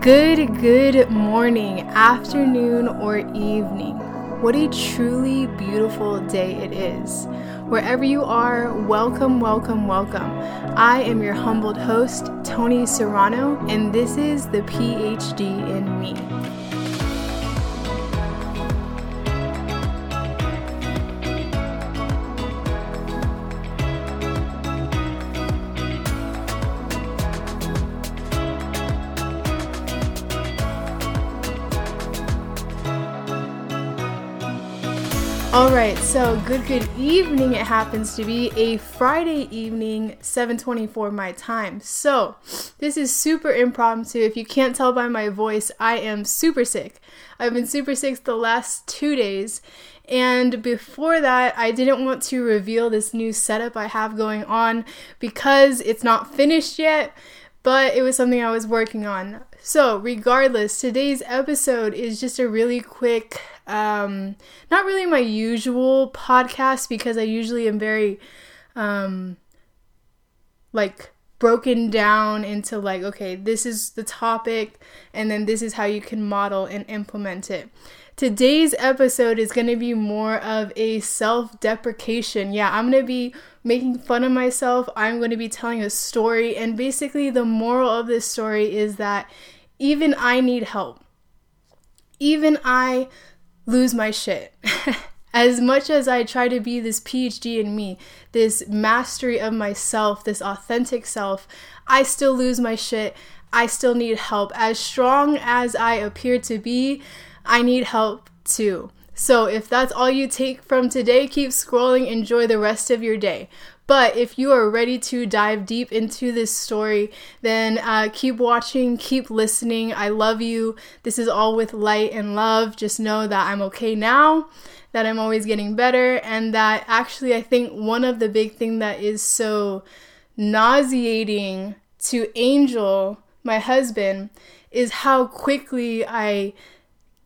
Good, good morning, afternoon, or evening. What a truly beautiful day it is. Wherever you are, welcome, welcome, welcome. I am your humbled host, Tony Serrano, and this is the PhD in Me. All right, so good good evening. It happens to be a Friday evening, 7:24 my time. So, this is super impromptu. If you can't tell by my voice, I am super sick. I've been super sick the last 2 days. And before that, I didn't want to reveal this new setup I have going on because it's not finished yet, but it was something I was working on. So, regardless, today's episode is just a really quick um, not really my usual podcast because I usually am very um, like broken down into like okay this is the topic and then this is how you can model and implement it. Today's episode is going to be more of a self-deprecation. Yeah i'm going to be making fun of myself. I'm going to be telling a story and basically the moral of this story is that even i need help. Even i lose my shit. as much as I try to be this PhD in me, this mastery of myself, this authentic self, I still lose my shit. I still need help. As strong as I appear to be, I need help too. So if that's all you take from today, keep scrolling. Enjoy the rest of your day. But if you are ready to dive deep into this story, then uh, keep watching, keep listening. I love you. This is all with light and love. Just know that I'm okay now, that I'm always getting better, and that actually, I think one of the big thing that is so nauseating to Angel, my husband, is how quickly I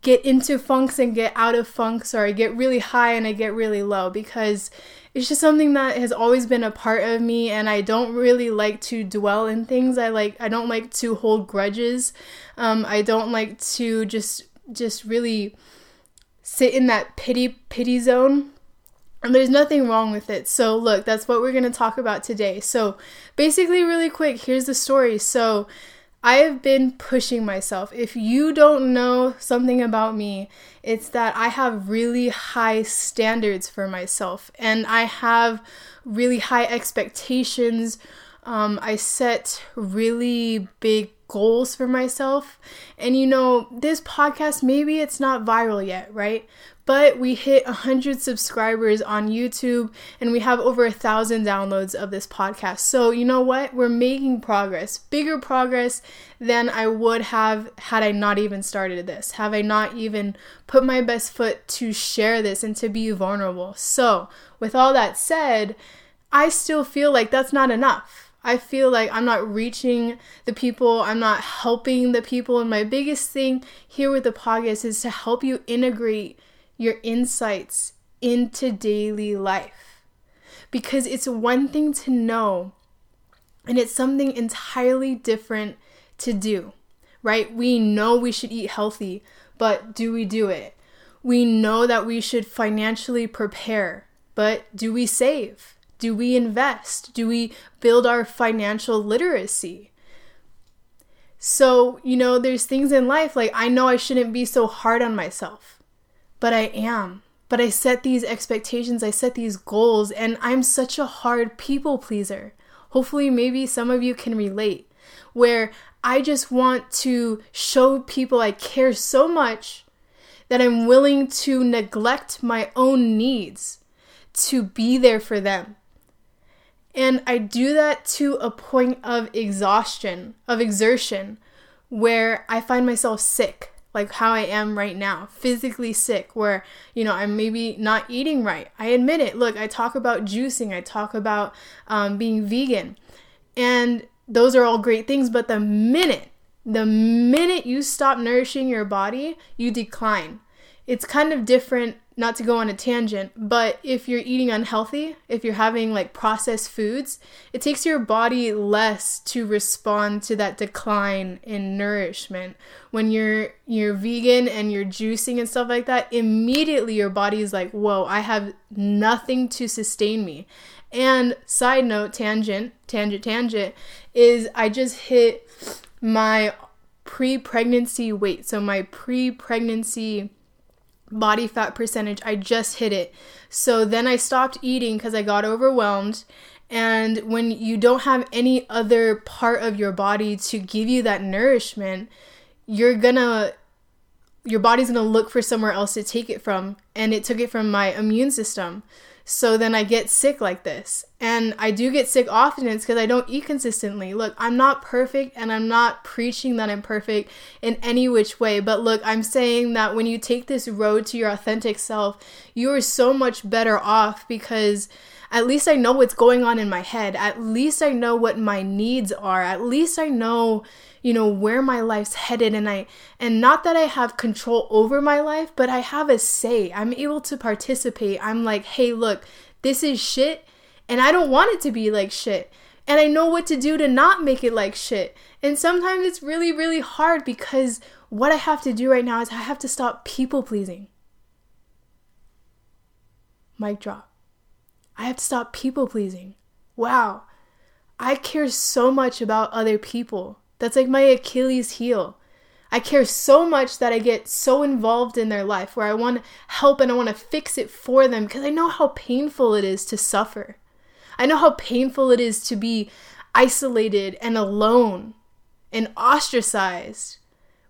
get into funks and get out of funks, or I get really high and I get really low because it's just something that has always been a part of me and I don't really like to dwell in things. I like I don't like to hold grudges. Um, I don't like to just just really sit in that pity pity zone. And there's nothing wrong with it. So look, that's what we're going to talk about today. So basically really quick, here's the story. So I have been pushing myself. If you don't know something about me, it's that I have really high standards for myself and I have really high expectations. Um, I set really big goals for myself. And you know, this podcast, maybe it's not viral yet, right? but we hit 100 subscribers on YouTube and we have over a thousand downloads of this podcast. So, you know what? We're making progress, bigger progress than I would have had I not even started this, have I not even put my best foot to share this and to be vulnerable. So, with all that said, I still feel like that's not enough. I feel like I'm not reaching the people, I'm not helping the people. And my biggest thing here with the podcast is to help you integrate your insights into daily life. Because it's one thing to know, and it's something entirely different to do, right? We know we should eat healthy, but do we do it? We know that we should financially prepare, but do we save? Do we invest? Do we build our financial literacy? So, you know, there's things in life like I know I shouldn't be so hard on myself but I am. But I set these expectations, I set these goals, and I'm such a hard people pleaser. Hopefully, maybe some of you can relate, where I just want to show people I care so much that I'm willing to neglect my own needs to be there for them. And I do that to a point of exhaustion, of exertion, where I find myself sick like how I am right now, physically sick, where, you know, I'm maybe not eating right. I admit it. Look, I talk about juicing, I talk about um, being vegan, and those are all great things, but the minute, the minute you stop nourishing your body, you decline. It's kind of different not to go on a tangent, but if you're eating unhealthy, if you're having like processed foods, it takes your body less to respond to that decline in nourishment. When you're you're vegan and you're juicing and stuff like that, immediately your body is like, "Whoa, I have nothing to sustain me." And side note, tangent, tangent, tangent, is I just hit my pre-pregnancy weight. So my pre-pregnancy body fat percentage. I just hit it. So then I stopped eating because I got overwhelmed. And when you don't have any other part of your body to give you that nourishment, you're gonna, your body's gonna look for somewhere else to take it from. And it took it from my immune system. So then I get sick like this. And I do get sick often, it's because I don't eat consistently. Look, I'm not perfect and I'm not preaching that I'm perfect in any which way. But look, I'm saying that when you take this road to your authentic self, you are so much better off because at least I know what's going on in my head. At least I know what my needs are. At least I know you know where my life's headed. And i and not that i have control over my life but i have a say. I'm able to participate. I'm like hey look this is shit. And i don't want it to be like shit. And i know what to do to not make it like shit. And sometimes it's really really hard because what i have to do right now is i have to stop people pleasing. Mic drop. I have to stop people pleasing. Wow. I care so much about other people. That's like my Achilles heel. I care so much that I get so involved in their life where I want to help and I want to fix it for them because I know how painful it is to suffer. I know how painful it is to be isolated and alone and ostracized,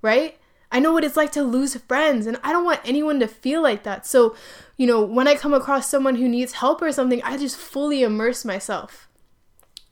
right? I know what it's like to lose friends, and I don't want anyone to feel like that. So, you know, when I come across someone who needs help or something, I just fully immerse myself.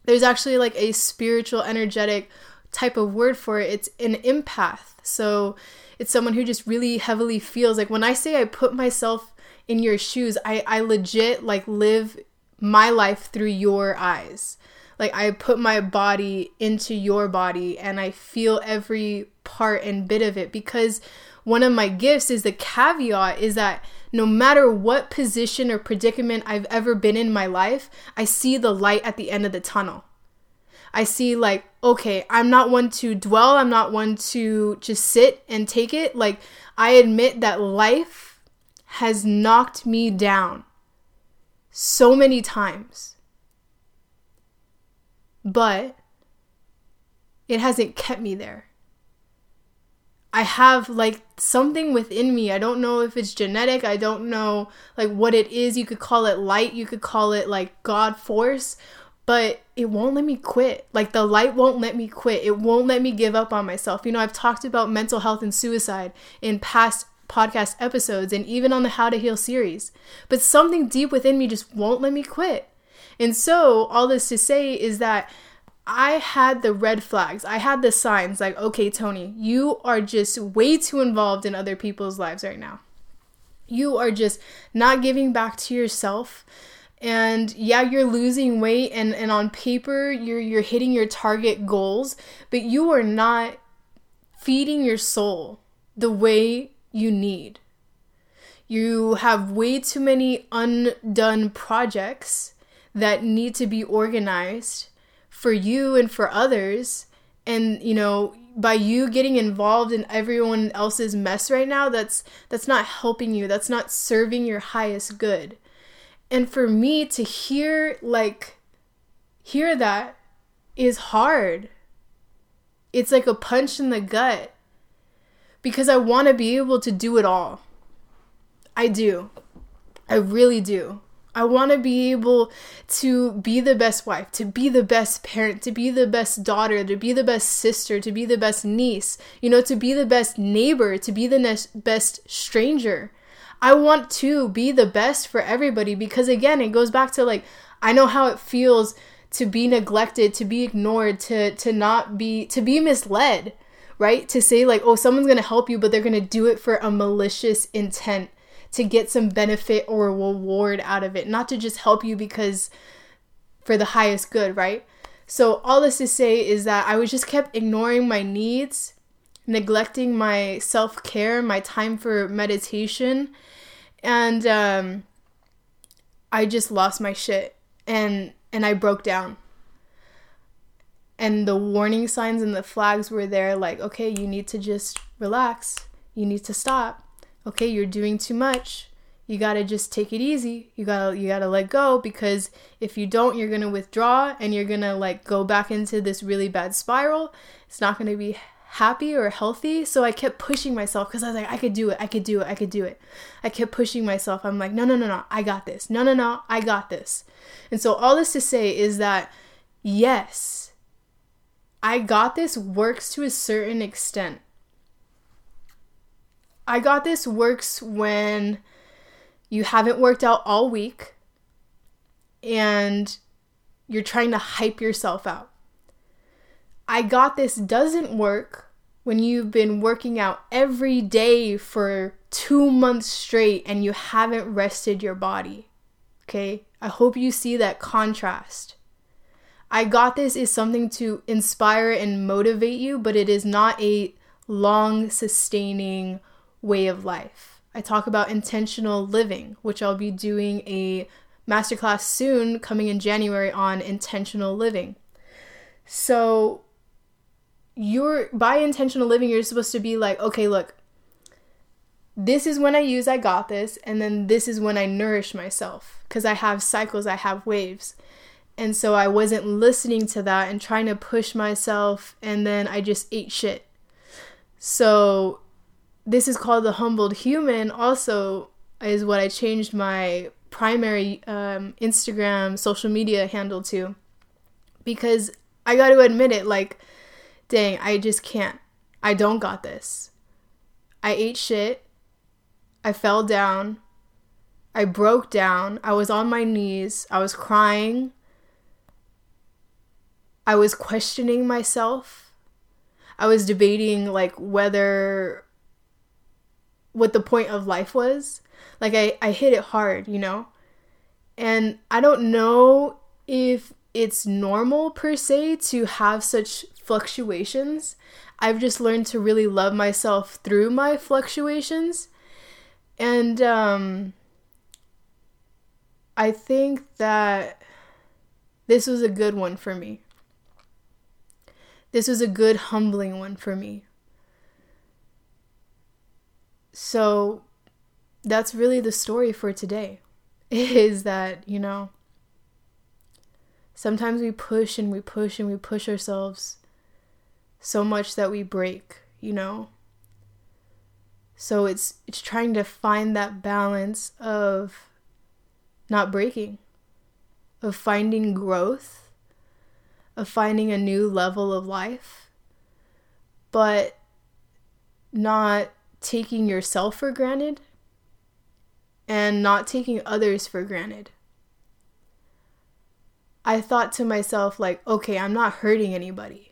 There's actually like a spiritual, energetic type of word for it. It's an empath. So it's someone who just really heavily feels like when I say I put myself in your shoes, I, I legit like live my life through your eyes. Like I put my body into your body and I feel every part and bit of it because one of my gifts is the caveat is that no matter what position or predicament I've ever been in my life, I see the light at the end of the tunnel. I see like, okay, I'm not one to dwell, I'm not one to just sit and take it. Like, I admit that life has knocked me down so many times. But it hasn't kept me there. I have like something within me. I don't know if it's genetic. I don't know like what it is. You could call it light. You could call it like God force but it won't let me quit. Like the light won't let me quit. It won't let me give up on myself. You know, I've talked about mental health and suicide in past podcast episodes and even on the How to Heal series. But something deep within me just won't let me quit. And so, all this to say is that I had the red flags. I had the signs like, okay, Tony, you are just way too involved in other people's lives right now. You are just not giving back to yourself and yeah you're losing weight and, and on paper you're you're hitting your target goals but you are not feeding your soul the way you need. You have way too many undone projects that need to be organized for you and for others. And you know by you getting involved in everyone else's mess right now that's that's not helping you. That's not serving your highest good and for me to hear, like, hear that is hard. It's like a punch in the gut because I want to be able to do it all. I do. I really do. I want to be able to be the best wife, to be the best parent, to be the best daughter, to be the best sister, to be the best niece, you know, to be the best neighbor, to be the ne- best stranger. I want to be the best for everybody because again, it goes back to like I know how it feels to be neglected, to be ignored, to to not be to be misled, right? To say like, "Oh, someone's going to help you, but they're going to do it for a malicious intent." to get some benefit or reward out of it, not to just help you because for the highest good, right? So, all this to say is that I was just kept ignoring my needs, neglecting my self care, my time for meditation, and um, I just lost my shit and and I broke down. And the warning signs and the flags were there like, okay, you need to just relax. You need to stop. Okay, you're doing too much. You got to just take it easy. You got to you got to let go because if you don't, you're to withdraw and you're to like go back into this really bad spiral. It's not to be happy or healthy. So I kept pushing myself because I was like, I could do it, I could do it, I could do it. I kept pushing myself. I'm like, no, no, no, no, I got this. No, no, no, I got this. And so all this to say is that yes, I got this works to a certain extent. I got this works when you haven't worked out all week and you're trying to hype yourself out. I got this doesn't work when you've been working out every day for two months straight and you haven't rested your body. Okay? I hope you see that contrast. I got this is something to inspire and motivate you, but it is not a long sustaining way of life. I talk about intentional living, which I'll be doing a masterclass soon coming in January on intentional living. So, you're by intentional living you're supposed to be like okay look this is when i use i got this and then this is when i nourish myself because i have cycles i have waves. And so i wasn't listening to that and trying to push myself and then i just ate shit. So this is called the humbled human also is what i changed my primary um, instagram social media handle to because i got to admit it like dang, I just can't. I don't got this. I ate shit. I fell down. I broke down. I was on my knees. I was crying. I was questioning myself. I was debating like whether what the point of life was. Like I, I hit it hard, you know? And I don't know if it's normal per se to have such fluctuations. I've just learned to really love myself through my fluctuations. And um, I think that this was a good one for me. This was a good, humbling one for me. So that's really the story for today is that, you know, sometimes we push and we push and we push ourselves so much that we break, you know? So it's it's trying to find that balance of not breaking, of finding growth, of finding a new level of life, but not taking yourself for granted and not taking others for granted. I thought to myself, like, okay, I'm not hurting anybody.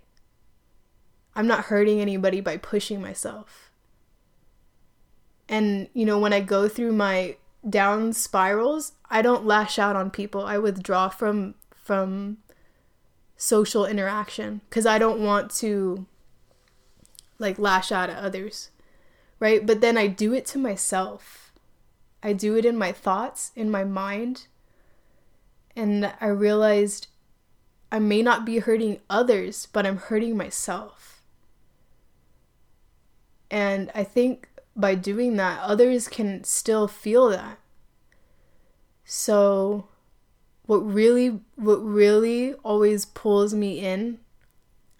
I'm not hurting anybody by pushing myself. And, you know, when I go through my down spirals, I don't lash out on people. I withdraw from from social interaction cuz I don't want to like lash out at others. Right? But then I do it to myself. I do it in my thoughts, in my mind. And I realized I may not be hurting others, but I'm hurting myself. And I think by doing that, others can still feel that. So what really what really always pulls me in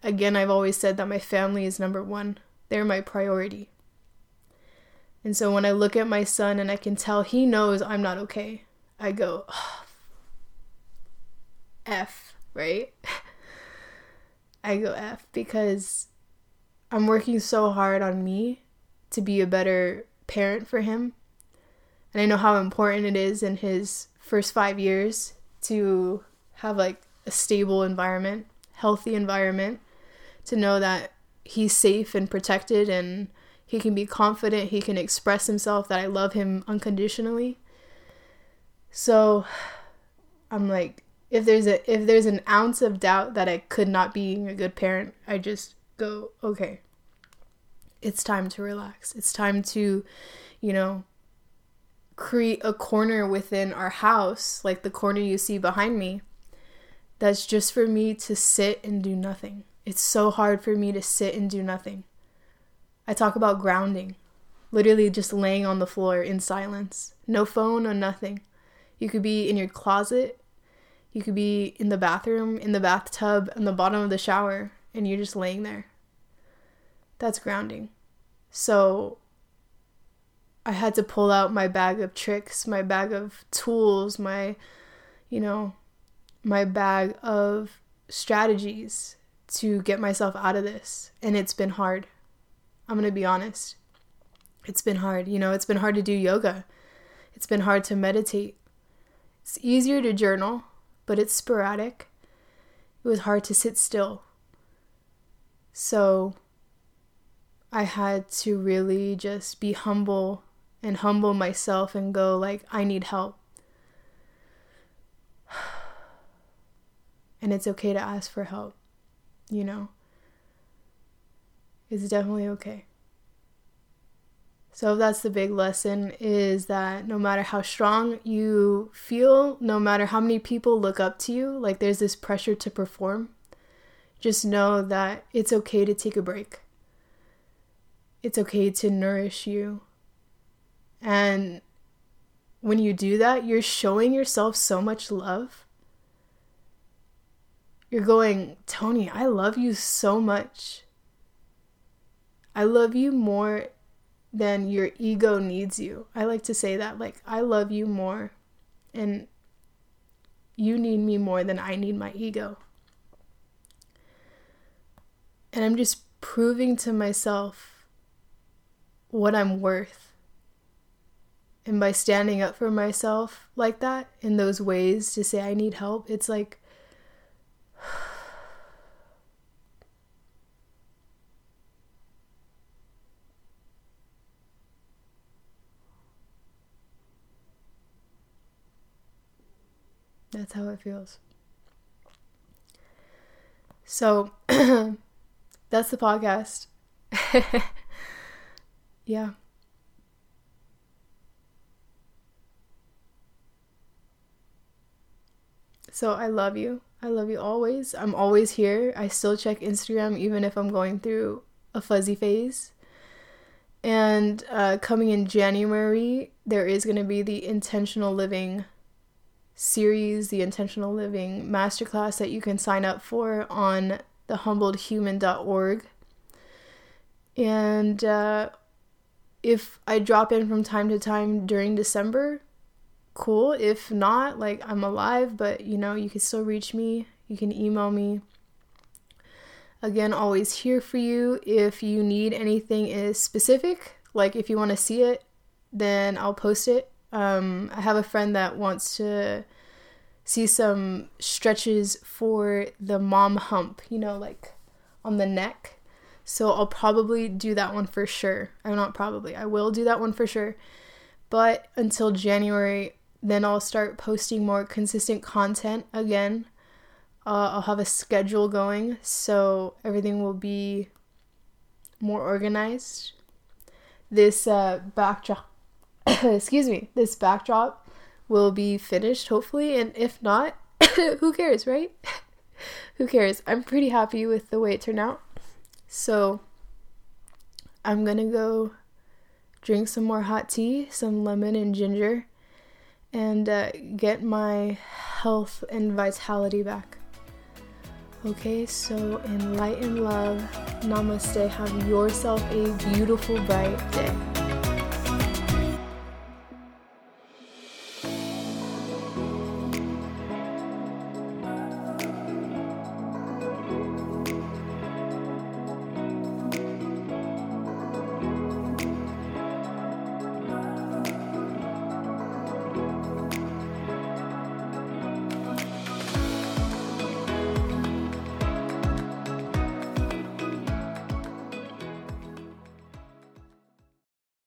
again I've always said that my family is number 1. They're my priority. And so when I look at my son and I can tell he knows I'm not okay, I go oh, F, right? I go F because I'm working so hard on me to be a better parent for him. And I know how important it is in his first five years to have like a stable environment, healthy environment, to know that he's safe and protected and he can be confident, he can express himself, that I love him unconditionally. So I'm like, if there's a if there's an ounce of doubt that I could not be a good parent, I just go, okay, it's time to relax. It's time to, you know, create a corner within our house, like the corner you see behind me, that's just for me to sit and do nothing. It's so hard for me to sit and do nothing. I talk about grounding, literally just laying on the floor in silence, no phone, no nothing. You could be in your closet, you could be in the bathroom, in the bathtub, in the bottom of the shower, and you're just laying there. That's grounding. So I had to pull out my bag of tricks, my bag of tools, my, you know, my bag of strategies to get myself out of this. And it's been hard. I'm going to be honest. It's been hard. You know, it's been hard to do yoga. It's been hard to meditate. It's easier to journal, but it's sporadic. It was hard to sit still. So I had to really just be humble and humble myself and go like I need help. And it's okay to ask for help, you know. It's definitely okay. So that's the big lesson is that no matter how strong you feel, no matter how many people look up to you, like there's this pressure to perform, just know that it's okay to take a break. It's okay to nourish you and when you do that, you're showing yourself so much love. You're going, Tony, I love you so much. I love you more than your ego needs you. I like to say that. Like, I love you more, and you need me more than I need my ego. And I'm just proving to myself what I'm worth and by standing up for myself like that in those ways to say I need help, it's like That's how it feels. So, that's the podcast. yeah. So I love you. I love you always. I'm always here. I still check Instagram even if I'm going through a fuzzy phase. And uh, coming in January, there is going to be the intentional living series, the intentional living masterclass that you can sign up for on thehumbledhuman.org. And uh, if I drop in from time to time during December, cool. If not, like I'm alive, but you know, you can still reach me. You can email me. Again, always here for you. If you need anything is specific, like if you want to see it, then I'll post it. Um, I have a friend that wants to see some stretches for the mom hump, you know, like on the neck. So I'll probably do that one for sure. I'm not probably, I will do that one for sure. But until January, then I'll start posting more consistent content again. Uh, I'll have a schedule going so everything will be more organized. This uh, backdrop, excuse me, this backdrop will be finished hopefully, and if not, who cares, right? who cares? I'm pretty happy with the way it turned out. So I'm gonna go drink some more hot tea, some lemon and ginger and uh, get my health and vitality back. Okay, so in light and love, namaste. Have yourself a beautiful, bright day.